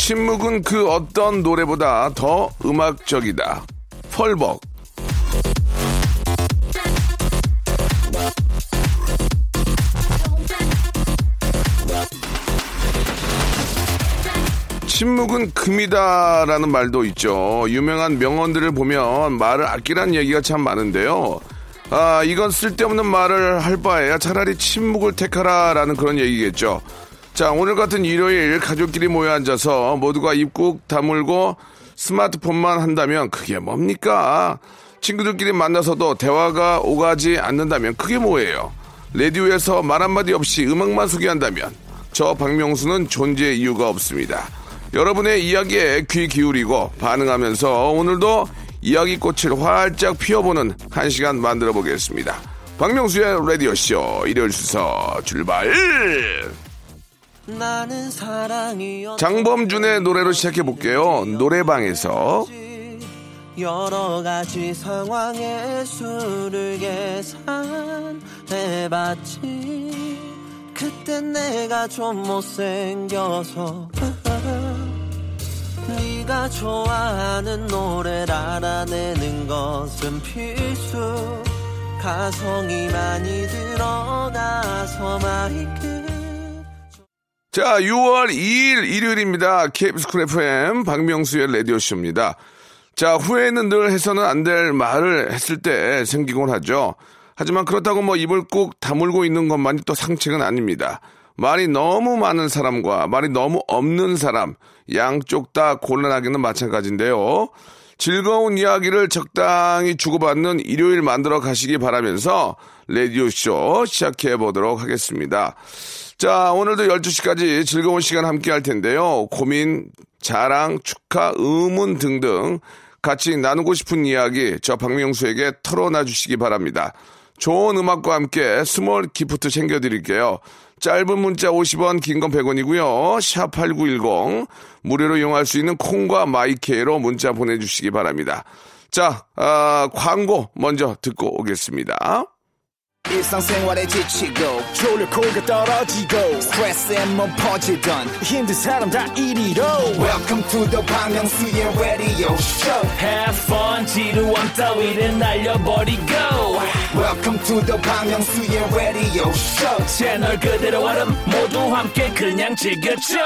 침묵은 그 어떤 노래보다 더 음악적이다 펄벅 침묵은 금이다라는 말도 있죠. 유명한 명언들을 보면 말을 아끼라는 얘기가 참 많은데요. 아, 이건 쓸데없는 말을 할 바에야 차라리 침묵을 택하라라는 그런 얘기겠죠. 자, 오늘 같은 일요일 가족끼리 모여 앉아서 모두가 입국 다물고 스마트폰만 한다면 그게 뭡니까? 친구들끼리 만나서도 대화가 오가지 않는다면 그게 뭐예요? 라디오에서 말 한마디 없이 음악만 소개한다면 저 박명수는 존재 이유가 없습니다. 여러분의 이야기에 귀 기울이고 반응하면서 오늘도 이야기꽃을 활짝 피워보는 한 시간 만들어 보겠습니다. 박명수의 라디오쇼 일요일 순서 출발! 장범준의 노래로 시작해 볼게요. 노래방에서. 여러 가지 상황에 수를 계산해봤지. 그땐 내가 좀 못생겨서 네가 좋아하는 노래를 알아내는 것은 필수. 가성이 많이 들어가서 마이크 자, 6월 2일 일요일입니다. KBS 쿨 FM 박명수의 라디오쇼입니다. 자, 후회는 늘 해서는 안 될 말을 했을 때 생기곤 하죠. 하지만 그렇다고 뭐 입을 꾹 다물고 있는 것만이 또 상책은 아닙니다. 말이 너무 많은 사람과 말이 너무 없는 사람, 양쪽 다 곤란하기는 마찬가지인데요. 즐거운 이야기를 적당히 주고받는 일요일 만들어 가시기 바라면서 라디오쇼 시작해 보도록 하겠습니다. 자, 오늘도 12시까지 즐거운 시간 함께 할 텐데요. 고민, 자랑, 축하, 의문 등등 같이 나누고 싶은 이야기 저 박명수에게 털어놔 주시기 바랍니다. 좋은 음악과 함께 small gift 챙겨드릴게요. 짧은 문자 50원, 긴 건 100원이고요. 샵8910 무료로 이용할 수 있는 콩과 마이케이로 문자 보내주시기 바랍니다. 자, 아, 광고 먼저 듣고 오겠습니다. 일상생활에 지치고, 졸려 코가 떨어지고, 스트레스에 몸 퍼지던, 힘든 사람 다 이리로. welcome to the Bang radio show. Have fun 지루함 따위를 날려버리고. Welcome to the Bang Myung-soo's radio show. 채널 그대로 얼음 모두 함께 그냥 즐겨줘.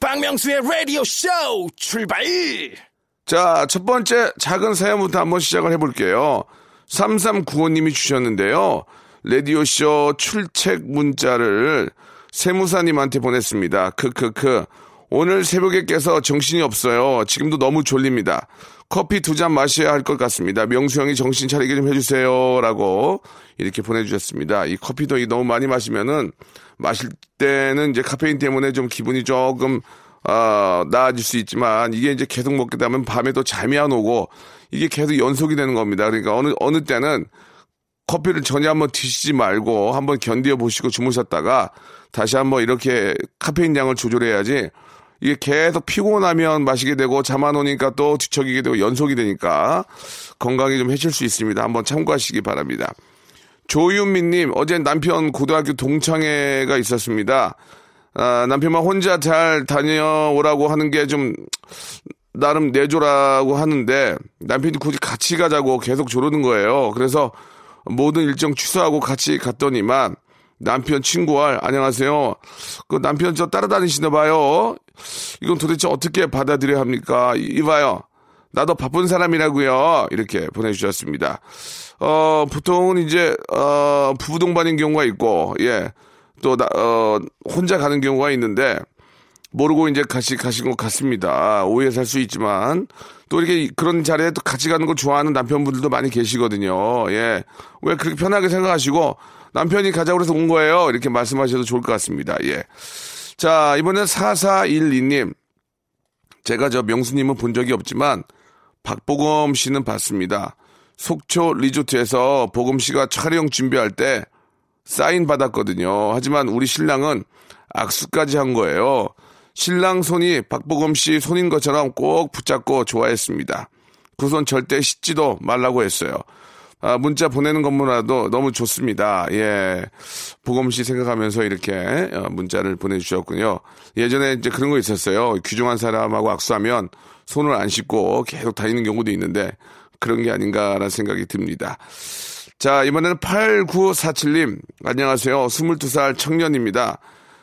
박명수의 쇼 출발! 자, 첫 번째 작은 사연부터 한번 시작을 해볼게요. 3395님이 주셨는데요. 라디오쇼 출첵 문자를 세무사님한테 보냈습니다. 크크크. 오늘 새벽에 깨서 정신이 없어요. 지금도 너무 졸립니다. 커피 두 잔 마셔야 할 것 같습니다. 명수 형이 정신 차리게 좀 해주세요. 라고 이렇게 보내주셨습니다. 이 커피도 이 너무 많이 마시면은 마실 때는 이제 카페인 때문에 좀 기분이 조금 어, 나아질 수 있지만 이게 이제 계속 먹게 되면 밤에도 잠이 안 오고 이게 계속 연속이 되는 겁니다. 그러니까 어느 어느 때는 커피를 전혀 한번 드시지 말고 한번 견뎌 보시고 주무셨다가 다시 한번 이렇게 카페인 양을 조절해야지 이게 계속 피곤하면 마시게 되고 잠 안 오니까 또 뒤척이게 되고 연속이 되니까 건강에 좀 해칠 수 있습니다. 한번 참고하시기 바랍니다. 조윤미님, 어제 남편 고등학교 동창회가 있었습니다. 아, 남편만 혼자 잘 다녀오라고 하는 게 좀 나름 내조라고 하는데 남편이 굳이 같이 가자고 계속 조르는 거예요. 그래서 모든 일정 취소하고 같이 갔더니만 남편 친구와 안녕하세요. 그 남편 저 따라다니시나 봐요. 이건 도대체 어떻게 받아들여야 합니까? 이- 이봐요. 나도 바쁜 사람이라고요. 이렇게 보내주셨습니다. 어, 보통은 이제, 어, 부부 동반인 경우가 있고, 예. 또, 나, 어, 혼자 가는 경우가 있는데, 모르고 이제 같이 가신 것 같습니다. 오해 살수 있지만, 또 이렇게 그런 자리에 또 같이 가는 걸 좋아하는 남편분들도 많이 계시거든요. 예. 왜 그렇게 편하게 생각하시고, 남편이 가자고 해서 온 거예요. 이렇게 말씀하셔도 좋을 것 같습니다. 예. 자, 이번엔 4412님. 제가 저 명수님은 본 적이 없지만 박보검 씨는 봤습니다. 속초 리조트에서 보검 씨가 촬영 준비할 때 사인 받았거든요. 하지만 우리 신랑은 악수까지 한 거예요. 신랑 손이 박보검 씨 손인 것처럼 꼭 붙잡고 좋아했습니다. 그 손 절대 씻지도 말라고 했어요. 아, 문자 보내는 것만으로도 너무 좋습니다. 예. 보검 씨 생각하면서 이렇게 어, 문자를 보내주셨군요. 예전에 이제 그런 거 있었어요. 귀중한 사람하고 악수하면 손을 안 씻고 계속 다니는 경우도 있는데 그런 게 아닌가라는 생각이 듭니다. 자, 이번에는 8947님. 안녕하세요. 22살 청년입니다.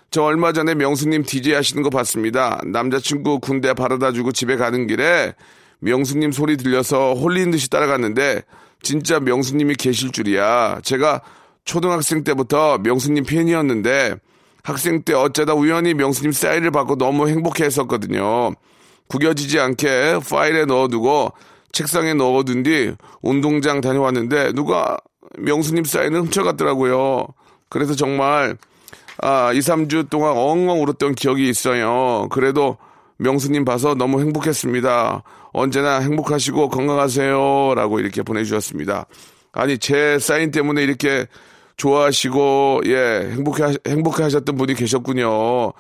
저 얼마 전에 명수님 DJ 하시는 거 봤습니다. 남자친구 군대 바라다 주고 집에 가는 길에 명수님 소리 들려서 홀린 듯이 따라갔는데 진짜 명수님이 계실 줄이야. 제가 초등학생 때부터 명수님 팬이었는데 학생 때 어쩌다 우연히 명수님 사인을 받고 너무 행복해 했었거든요. 구겨지지 않게 파일에 넣어두고 책상에 넣어둔 뒤 운동장 다녀왔는데 누가 명수님 사인을 훔쳐갔더라고요. 그래서 정말 아, 2, 3주 동안 엉엉 울었던 기억이 있어요. 그래도 명수님 봐서 너무 행복했습니다. 언제나 행복하시고 건강하세요. 라고 이렇게 보내주셨습니다. 아니, 제 사인 때문에 이렇게 좋아하시고, 예, 행복해, 행복해 하셨던 분이 계셨군요.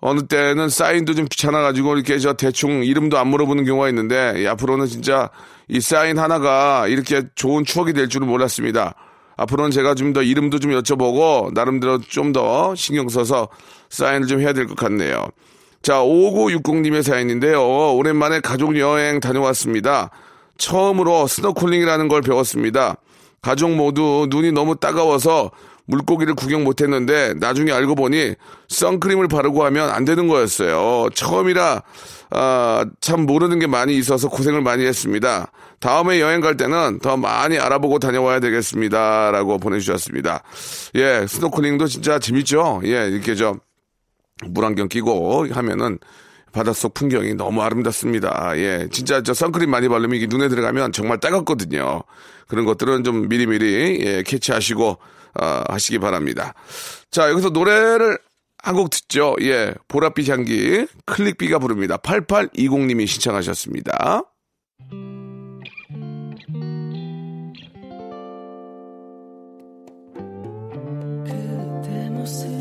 어느 때는 사인도 좀 귀찮아가지고 이렇게 저 대충 이름도 안 물어보는 경우가 있는데, 예, 앞으로는 진짜 이 사인 하나가 이렇게 좋은 추억이 될 줄은 몰랐습니다. 앞으로는 제가 좀 더 이름도 좀 여쭤보고, 나름대로 좀 더 신경 써서 사인을 좀 해야 될 것 같네요. 자, 5960님의 사연인데요. 오랜만에 가족 여행 다녀왔습니다. 처음으로 스노클링이라는 걸 배웠습니다. 가족 모두 눈이 너무 따가워서 물고기를 구경 못했는데 나중에 알고 보니 선크림을 바르고 하면 안 되는 거였어요. 처음이라 아, 참 모르는 게 많이 있어서 고생을 많이 했습니다. 다음에 여행 갈 때는 더 많이 알아보고 다녀와야 되겠습니다. 라고 보내주셨습니다. 예, 스노클링도 진짜 재밌죠? 예, 이렇게 저 물안경 끼고 하면은 바닷속 풍경이 너무 아름답습니다. 예, 진짜 저 선크림 많이 바르면 이게 눈에 들어가면 정말 따갑거든요. 그런 것들은 좀 미리미리 예, 캐치하시고 어, 하시기 바랍니다. 자, 여기서 노래를 한 곡 듣죠. 예, 보랏빛 향기 클릭비가 부릅니다. 8820님이 신청하셨습니다. 그대 모습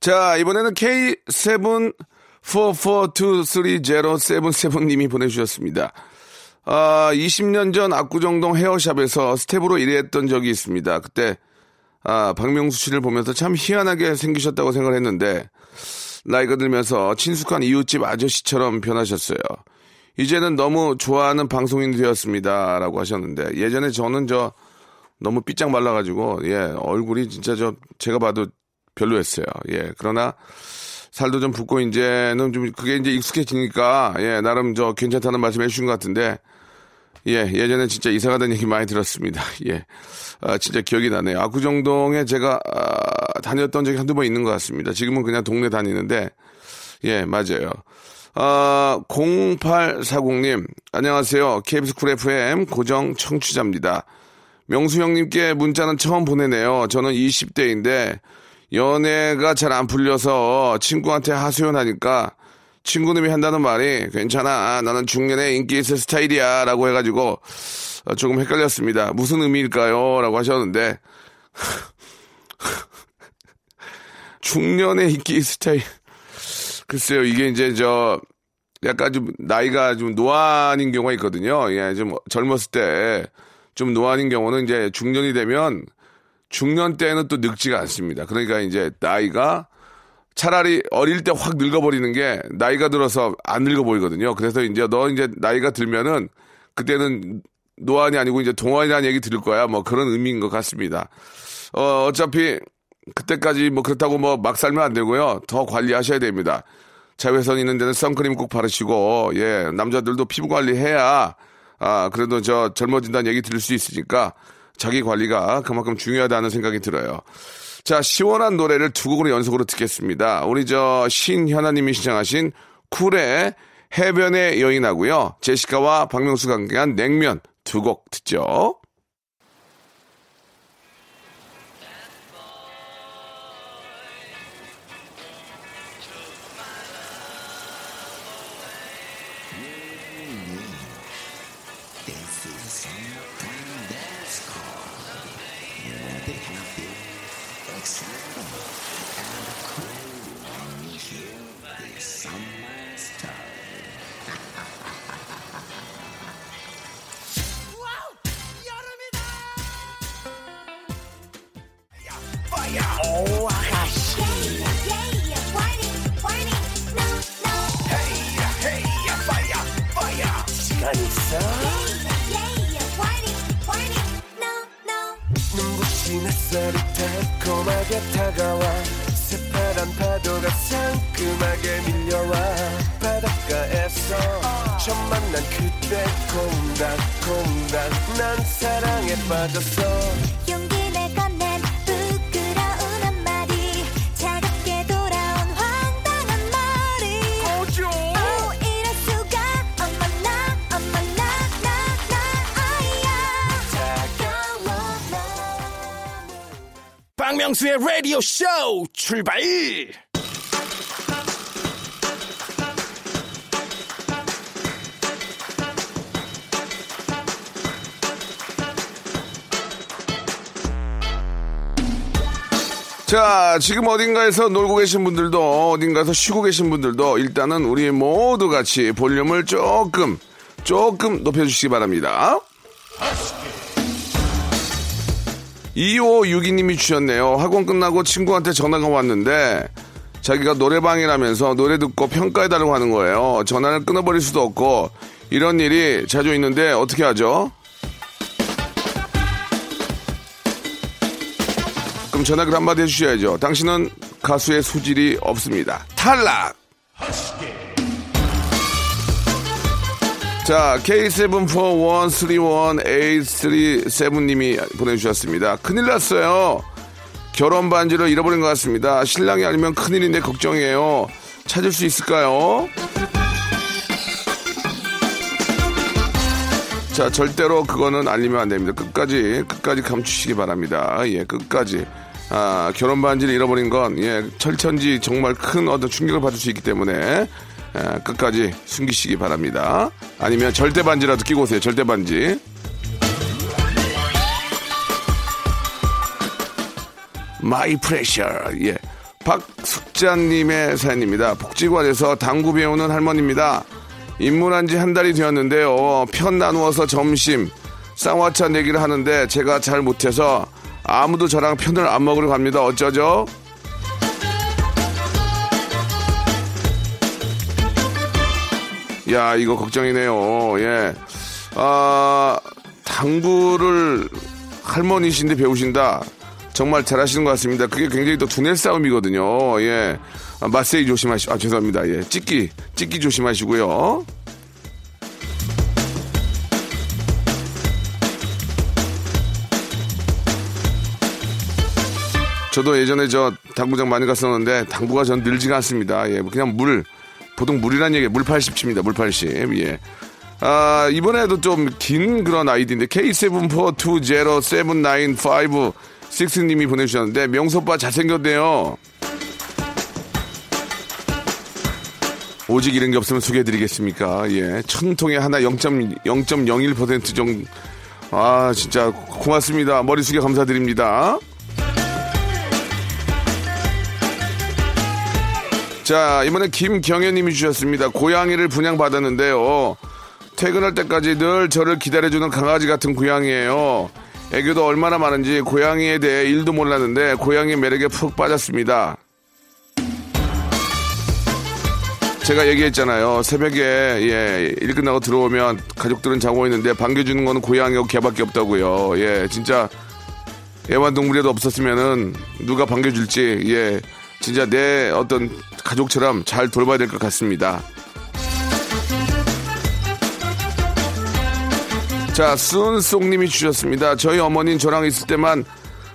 자, 이번에는 K74423077님이 보내주셨습니다. 아, 20년 전 압구정동 헤어샵에서 스텝으로 일했던 적이 있습니다. 그때, 아, 박명수 씨를 보면서 참 희한하게 생기셨다고 생각을 했는데, 나이가 들면서 친숙한 이웃집 아저씨처럼 변하셨어요. 이제는 너무 좋아하는 방송인이 되었습니다. 라고 하셨는데, 예전에 저는 저, 너무 삐짝 말라가지고, 예, 얼굴이 진짜 저, 제가 봐도 별로였어요. 예, 그러나, 살도 좀 붓고, 이제는 좀, 그게 이제 익숙해지니까, 예, 나름 저 괜찮다는 말씀 해주신 것 같은데, 예, 예전에 진짜 이사 가던 얘기 많이 들었습니다. 예. 아, 진짜 기억이 나네요. 압구정동에 제가, 아, 다녔던 적이 한두 번 있는 것 같습니다. 지금은 그냥 동네 다니는데, 예, 맞아요. 아, 0840님, 안녕하세요. KBS 쿨 FM 고정 청취자입니다. 명수 형님께 문자는 처음 보내네요. 저는 20대인데, 연애가 잘 안 풀려서 친구한테 하소연하니까 친구님이 한다는 말이 괜찮아. 나는 중년에 인기 있을 스타일이야. 라고 해가지고 어, 조금 헷갈렸습니다. 무슨 의미일까요? 라고 하셨는데 중년에 인기 있을 스타일. 글쎄요. 이게 이제 저 약간 좀 나이가 좀 노안인 경우가 있거든요. 예, 좀 젊었을 때 좀 노안인 경우는 이제 중년이 되면 중년 때는 또 늙지가 않습니다. 그러니까 이제 나이가 차라리 어릴 때 확 늙어버리는 게 나이가 들어서 안 늙어 보이거든요. 그래서 이제 너 이제 나이가 들면은 그때는 노안이 아니고 이제 동안이라는 얘기 들을 거야. 뭐 그런 의미인 것 같습니다. 어, 어차피 그때까지 뭐 그렇다고 뭐 막 살면 안 되고요. 더 관리하셔야 됩니다. 자외선 있는 데는 선크림 꼭 바르시고, 예, 남자들도 피부 관리해야, 아, 그래도 저 젊어진다는 얘기 들을 수 있으니까 자기 관리가 그만큼 중요하다는 생각이 들어요. 자, 시원한 노래를 두 곡으로 연속으로 듣겠습니다. 우리 저 신현아님이 신청하신 쿨의 해변의 여인하고요. 제시카와 박명수가 함께한 냉면 두 곡 듣죠. 눈부신 콩닥콩닥 난 사랑에 빠졌어. 용기 내가 낸 부끄러운 한마디 차갑게 돌아온 황당한 말이. 오 이럴 수가 어머나 어머나 나나 아이야. 차가워 박명수의 라디오 쇼 출발! 자, 지금 어딘가에서 놀고 계신 분들도 어딘가에서 쉬고 계신 분들도 일단은 우리 모두 같이 볼륨을 조금 조금 높여주시기 바랍니다. 2562님이 주셨네요. 학원 끝나고 친구한테 전화가 왔는데 자기가 노래방이라면서 노래 듣고 평가해달라고 하는 거예요. 전화를 끊어버릴 수도 없고 이런 일이 자주 있는데 어떻게 하죠? 그럼 전화를 한마디 해주셔야죠. 당신은 가수의 수질이 없습니다. 탈락! 자, K74131837님이 보내주셨습니다. 큰일 났어요. 결혼 반지를 잃어버린 것 같습니다. 신랑이 아니면 큰일인데 걱정이에요. 찾을 수 있을까요? 자, 절대로 그거는 알리면 안 됩니다. 끝까지, 끝까지 감추시기 바랍니다. 예, 끝까지. 아, 결혼 반지를 잃어버린 건, 예, 철천지 정말 큰 어떤 충격을 받을 수 있기 때문에, 예, 끝까지 숨기시기 바랍니다. 아니면 절대 반지라도 끼고 오세요. 절대 반지. my precious. 예. 박숙자님의 사연입니다. 복지관에서 당구 배우는 할머니입니다. 입문한 지 한 달이 되었는데요. 편 나누어서 점심, 쌍화차 내기를 하는데 제가 잘 못해서 아무도 저랑 편을 안 먹으러 갑니다. 어쩌죠? 야, 이거 걱정이네요. 예. 아, 당구를 할머니신데 배우신다. 정말 잘하시는 것 같습니다. 그게 굉장히 또 두뇌 싸움이거든요. 예. 아, 마세이 조심하시, 아, 죄송합니다. 예. 찍기, 찍기 조심하시고요. 저도 예전에 저 당구장 많이 갔었는데 당구가 전 늘지가 않습니다. 예. 그냥 물, 보통 물이란 얘기, 물 80칩니다. 물 80. 예. 아, 이번에도 좀 긴 그런 아이디인데, K7420799566님이 보내주셨는데, 명소빠 잘생겼네요. 오직 이런 게 없으면 소개해드리겠습니까? 예. 천 통에 하나 0.0.01% 정도. 아, 진짜 고맙습니다. 머리 숙여 감사드립니다. 자, 이번에 김경현님이 주셨습니다. 고양이를 분양받았는데요. 퇴근할 때까지 늘 저를 기다려주는 강아지 같은 고양이에요. 애교도 얼마나 많은지 고양이에 대해 일도 몰랐는데 고양이 매력에 푹 빠졌습니다. 제가 얘기했잖아요. 새벽에 예, 일 끝나고 들어오면 가족들은 자고 있는데 반겨주는 거는 고양이하고 개밖에 없다고요. 예, 진짜 애완동물이라도 없었으면은 누가 반겨줄지 예 진짜 내 어떤 가족처럼 잘 돌봐야 될 것 같습니다. 자, 순송님이 주셨습니다. 저희 어머니는 저랑 있을 때만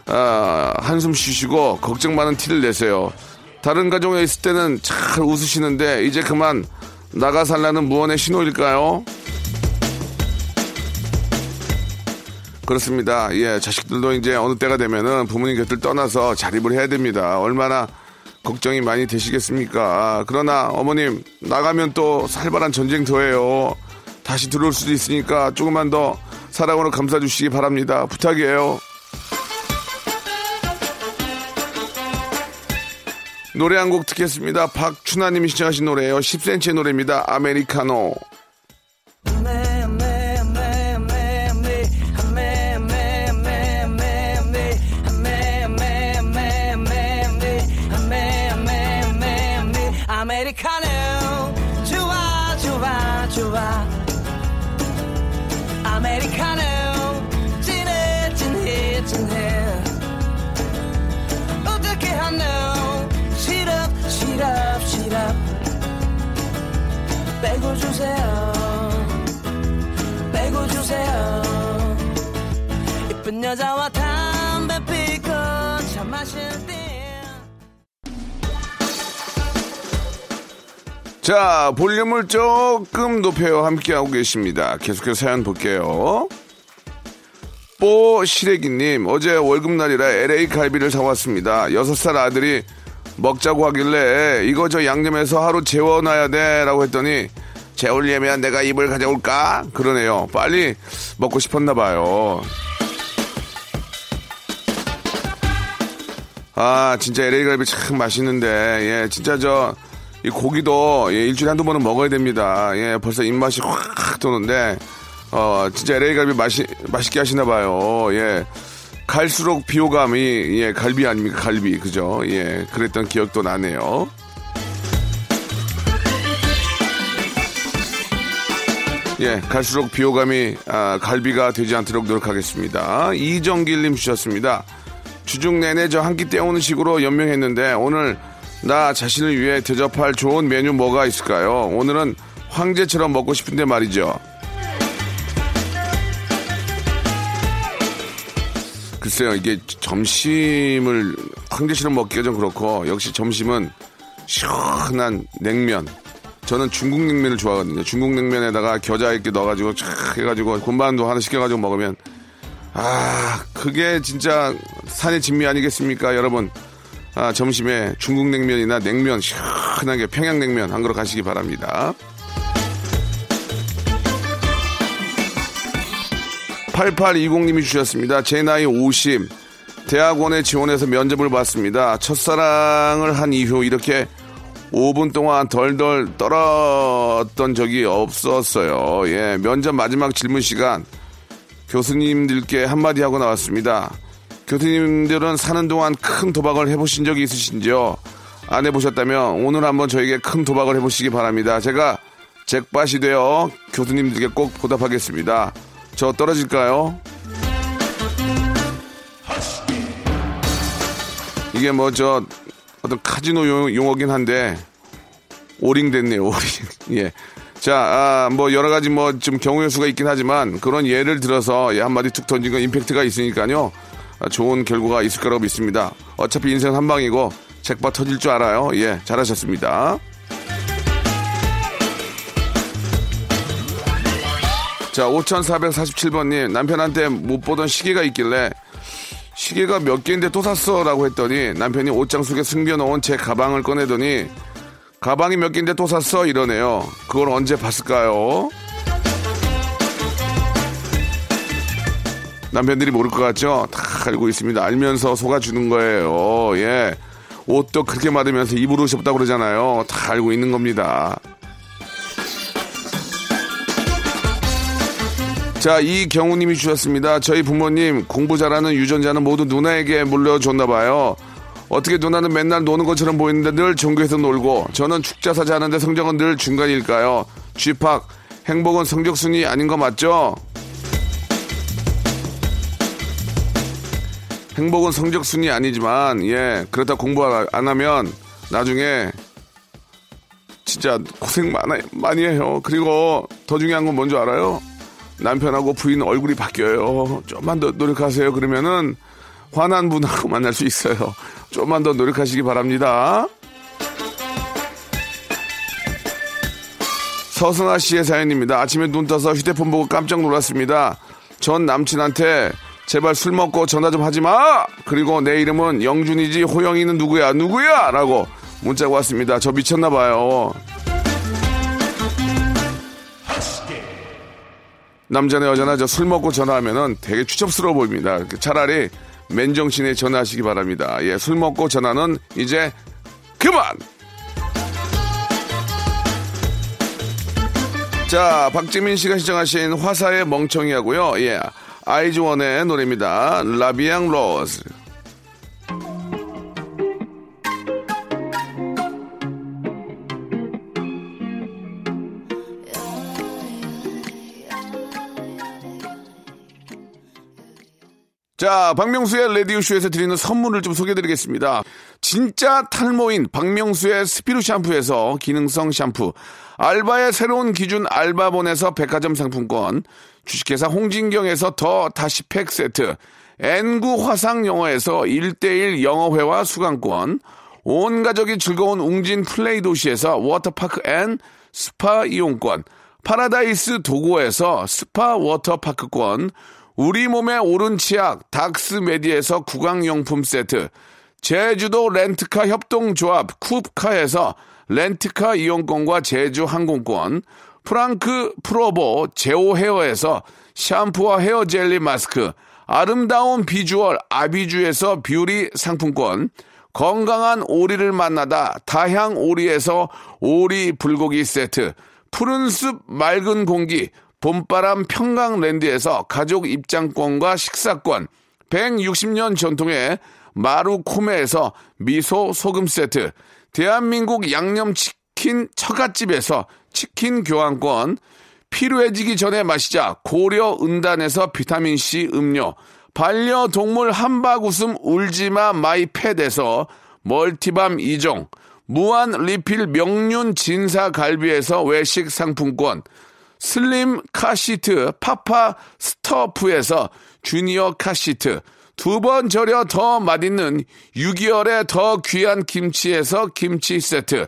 아, 한숨 쉬시고 걱정 많은 티를 내세요. 다른 가족에 있을 때는 잘 웃으시는데 이제 그만 나가 살라는 무언의 신호일까요? 그렇습니다. 예, 자식들도 이제 어느 때가 되면은 부모님 곁을 떠나서 자립을 해야 됩니다. 얼마나 걱정이 많이 되시겠습니까? 그러나 어머님 나가면 또 살벌한 전쟁터예요. 다시 들어올 수도 있으니까 조금만 더 사랑으로 감싸 주시기 바랍니다. 부탁이에요. 노래 한 곡 듣겠습니다. 박춘하님이 시청하신 노래예요. 10cm의 노래입니다. 아메리카노. 아메리카노. 좋아 좋아 좋아. 아메리카노. 진해 진해 진해. 어떻게 하노. 시럽 시럽 시럽. 빼고 주세요. 빼고 주세요. 이쁜 여자와 자, 볼륨을 조금 높여요. 함께하고 계십니다. 계속해서 사연 볼게요. 뽀시래기님, 어제 월급날이라 LA 갈비를 사왔습니다. 여섯 살 아들이 먹자고 하길래 이거 저 양념해서 하루 재워놔야 돼. 라고 했더니 재우려면 내가 입을 가져올까? 그러네요. 빨리 먹고 싶었나 봐요. 아, 진짜 LA 갈비 참 맛있는데, 예, 진짜 저, 이 고기도 예, 일주일에 한두 번은 먹어야 됩니다. 예, 벌써 입맛이 확 도는데, 어, 진짜 LA 갈비 맛이, 맛있게 하시나 봐요. 예. 갈수록 비호감이, 예, 갈비 아닙니까? 갈비. 그죠? 예, 그랬던 기억도 나네요. 예, 갈수록 비호감이, 아, 갈비가 되지 않도록 노력하겠습니다. 이정길님 주셨습니다. 주중 내내 저 한 끼 때우는 식으로 연명했는데, 오늘 나 자신을 위해 대접할 좋은 메뉴 뭐가 있을까요? 오늘은 황제처럼 먹고 싶은데 말이죠. 글쎄요, 이게 점심을 황제처럼 먹기가 좀 그렇고, 역시 점심은 시원한 냉면. 저는 중국 냉면을 좋아하거든요. 중국 냉면에다가 겨자 이렇게 넣어가지고 촥 해가지고 군반도 하나 시켜가지고 먹으면, 아, 그게 진짜 산의 진미 아니겠습니까, 여러분? 아, 점심에 중국 냉면이나 냉면 시원하게 평양냉면 한 그릇 가시기 바랍니다. 8820님이 주셨습니다. 제 나이 50. 대학원에 지원해서 면접을 봤습니다. 첫사랑을 한 이후 이렇게 5분 동안 덜덜 떨었던 적이 없었어요. 예, 면접 마지막 질문 시간 교수님들께 한마디 하고 나왔습니다. 교수님들은 사는 동안 큰 도박을 해보신 적이 있으신지요? 안 해보셨다면 오늘 한번 저에게 큰 도박을 해보시기 바랍니다. 제가 잭팟이 되어 교수님들께 꼭 보답하겠습니다. 저 떨어질까요? 이게 뭐 저 어떤 카지노 용- 용어긴 한데 오링 됐네요. 오링. 예. 자, 아, 뭐 여러 가지 뭐 좀 경우의 수가 있긴 하지만 그런 예를 들어서 예, 한마디 툭 던진 건 임팩트가 있으니까요. 아, 좋은 결과가 있을 거라고 믿습니다. 어차피 인생 한 방이고 잭팟 터질 줄 알아요. 예, 잘하셨습니다. 자, 5447번님, 남편한테 못 보던 시계가 있길래, 시계가 몇 개인데 또 샀어? 라고 했더니, 남편이 옷장 속에 숨겨놓은 제 가방을 꺼내더니, 가방이 몇 개인데 또 샀어? 이러네요. 그걸 언제 봤을까요? 남편들이 모를 것 같죠? 다 알고 있습니다. 알면서 속아주는 거예요. 예. 옷도 그렇게 맞으면서 입을 옷이 없다고 그러잖아요. 다 알고 있는 겁니다. 자, 이경우님이 주셨습니다. 저희 부모님 공부 잘하는 유전자는 모두 누나에게 물려줬나 봐요. 어떻게 누나는 맨날 노는 것처럼 보이는데 늘 전교에서 놀고 저는 축자사지 하는데 성적은 늘 중간일까요? 쥐팍 행복은 성적순위 아닌 거 맞죠? 행복은 성적순위 아니지만 예 그렇다 공부 안 하면 나중에 진짜 고생 많아, 많이 해요. 그리고 더 중요한 건 뭔지 알아요? 남편하고 부인 얼굴이 바뀌어요. 좀만 더 노력하세요. 그러면은 화난 분하고 만날 수 있어요. 좀만 더 노력하시기 바랍니다. 서승아 씨의 사연입니다. 아침에 눈 떠서 휴대폰 보고 깜짝 놀랐습니다. 전 남친한테 제발 술 먹고 전화 좀 하지 마! 그리고 내 이름은 영준이지 호영이는 누구야? 누구야? 라고 문자가 왔습니다. 저 미쳤나봐요. 남자나 여자나 저 술 먹고 전화하면은 되게 추접스러워 보입니다. 차라리 맨정신에 전화하시기 바랍니다. 예, 술 먹고 전화는 이제 그만! 자, 박지민 씨가 시청하신 화사의 멍청이하고요. 예, 아이즈원의 노래입니다. 라비앙 로즈. 자, 박명수의 라디오쇼에서 드리는 선물을 좀 소개해드리겠습니다. 진짜 탈모인 박명수의 스피루 샴푸에서 기능성 샴푸, 알바의 새로운 기준 알바본에서 백화점 상품권, 주식회사 홍진경에서 더 다시 팩 세트, N구 화상영어에서 1대1 영어회화 수강권, 온 가족이 즐거운 웅진 플레이 도시에서 워터파크 and 스파 이용권, 파라다이스 도고에서 스파 워터파크권, 우리 몸의 옳은 치약 닥스메디에서 구강용품 세트, 제주도 렌트카 협동조합 쿱카에서 렌트카 이용권과 제주 항공권, 프랑크 프로보 제오 헤어에서 샴푸와 헤어 젤리 마스크, 아름다운 비주얼 아비주에서 뷰티 상품권, 건강한 오리를 만나다 다향 오리에서 오리 불고기 세트, 푸른 숲 맑은 공기 봄바람 평강랜드에서 가족 입장권과 식사권, 160년 전통의 마루코메에서 미소 소금 세트, 대한민국 양념치킨 처갓집에서 치킨 교환권, 피로해지기 전에 마시자 고려 은단에서 비타민C 음료, 반려동물 한바구음 울지마 마이 팻에서 멀티밤 2종, 무한 리필 명륜 진사 갈비에서 외식 상품권, 슬림 카시트 파파 스토프에서 주니어 카시트, 두 번 절여 더 맛있는 6개월의 더 귀한 김치에서 김치 세트,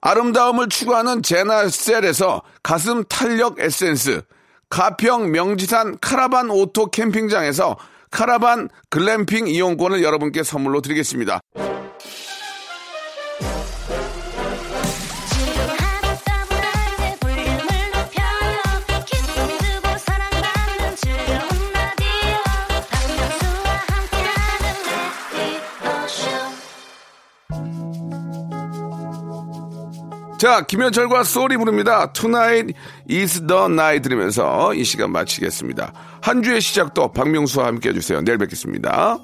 아름다움을 추구하는 제나셀에서 가슴 탄력 에센스, 가평 명지산 카라반 오토 캠핑장에서 카라반 글램핑 이용권을 여러분께 선물로 드리겠습니다. 자, 김현철과 소리 부릅니다. Tonight is the night 들으면서 이 시간 마치겠습니다. 한 주의 시작도 박명수와 함께 해주세요. 내일 뵙겠습니다.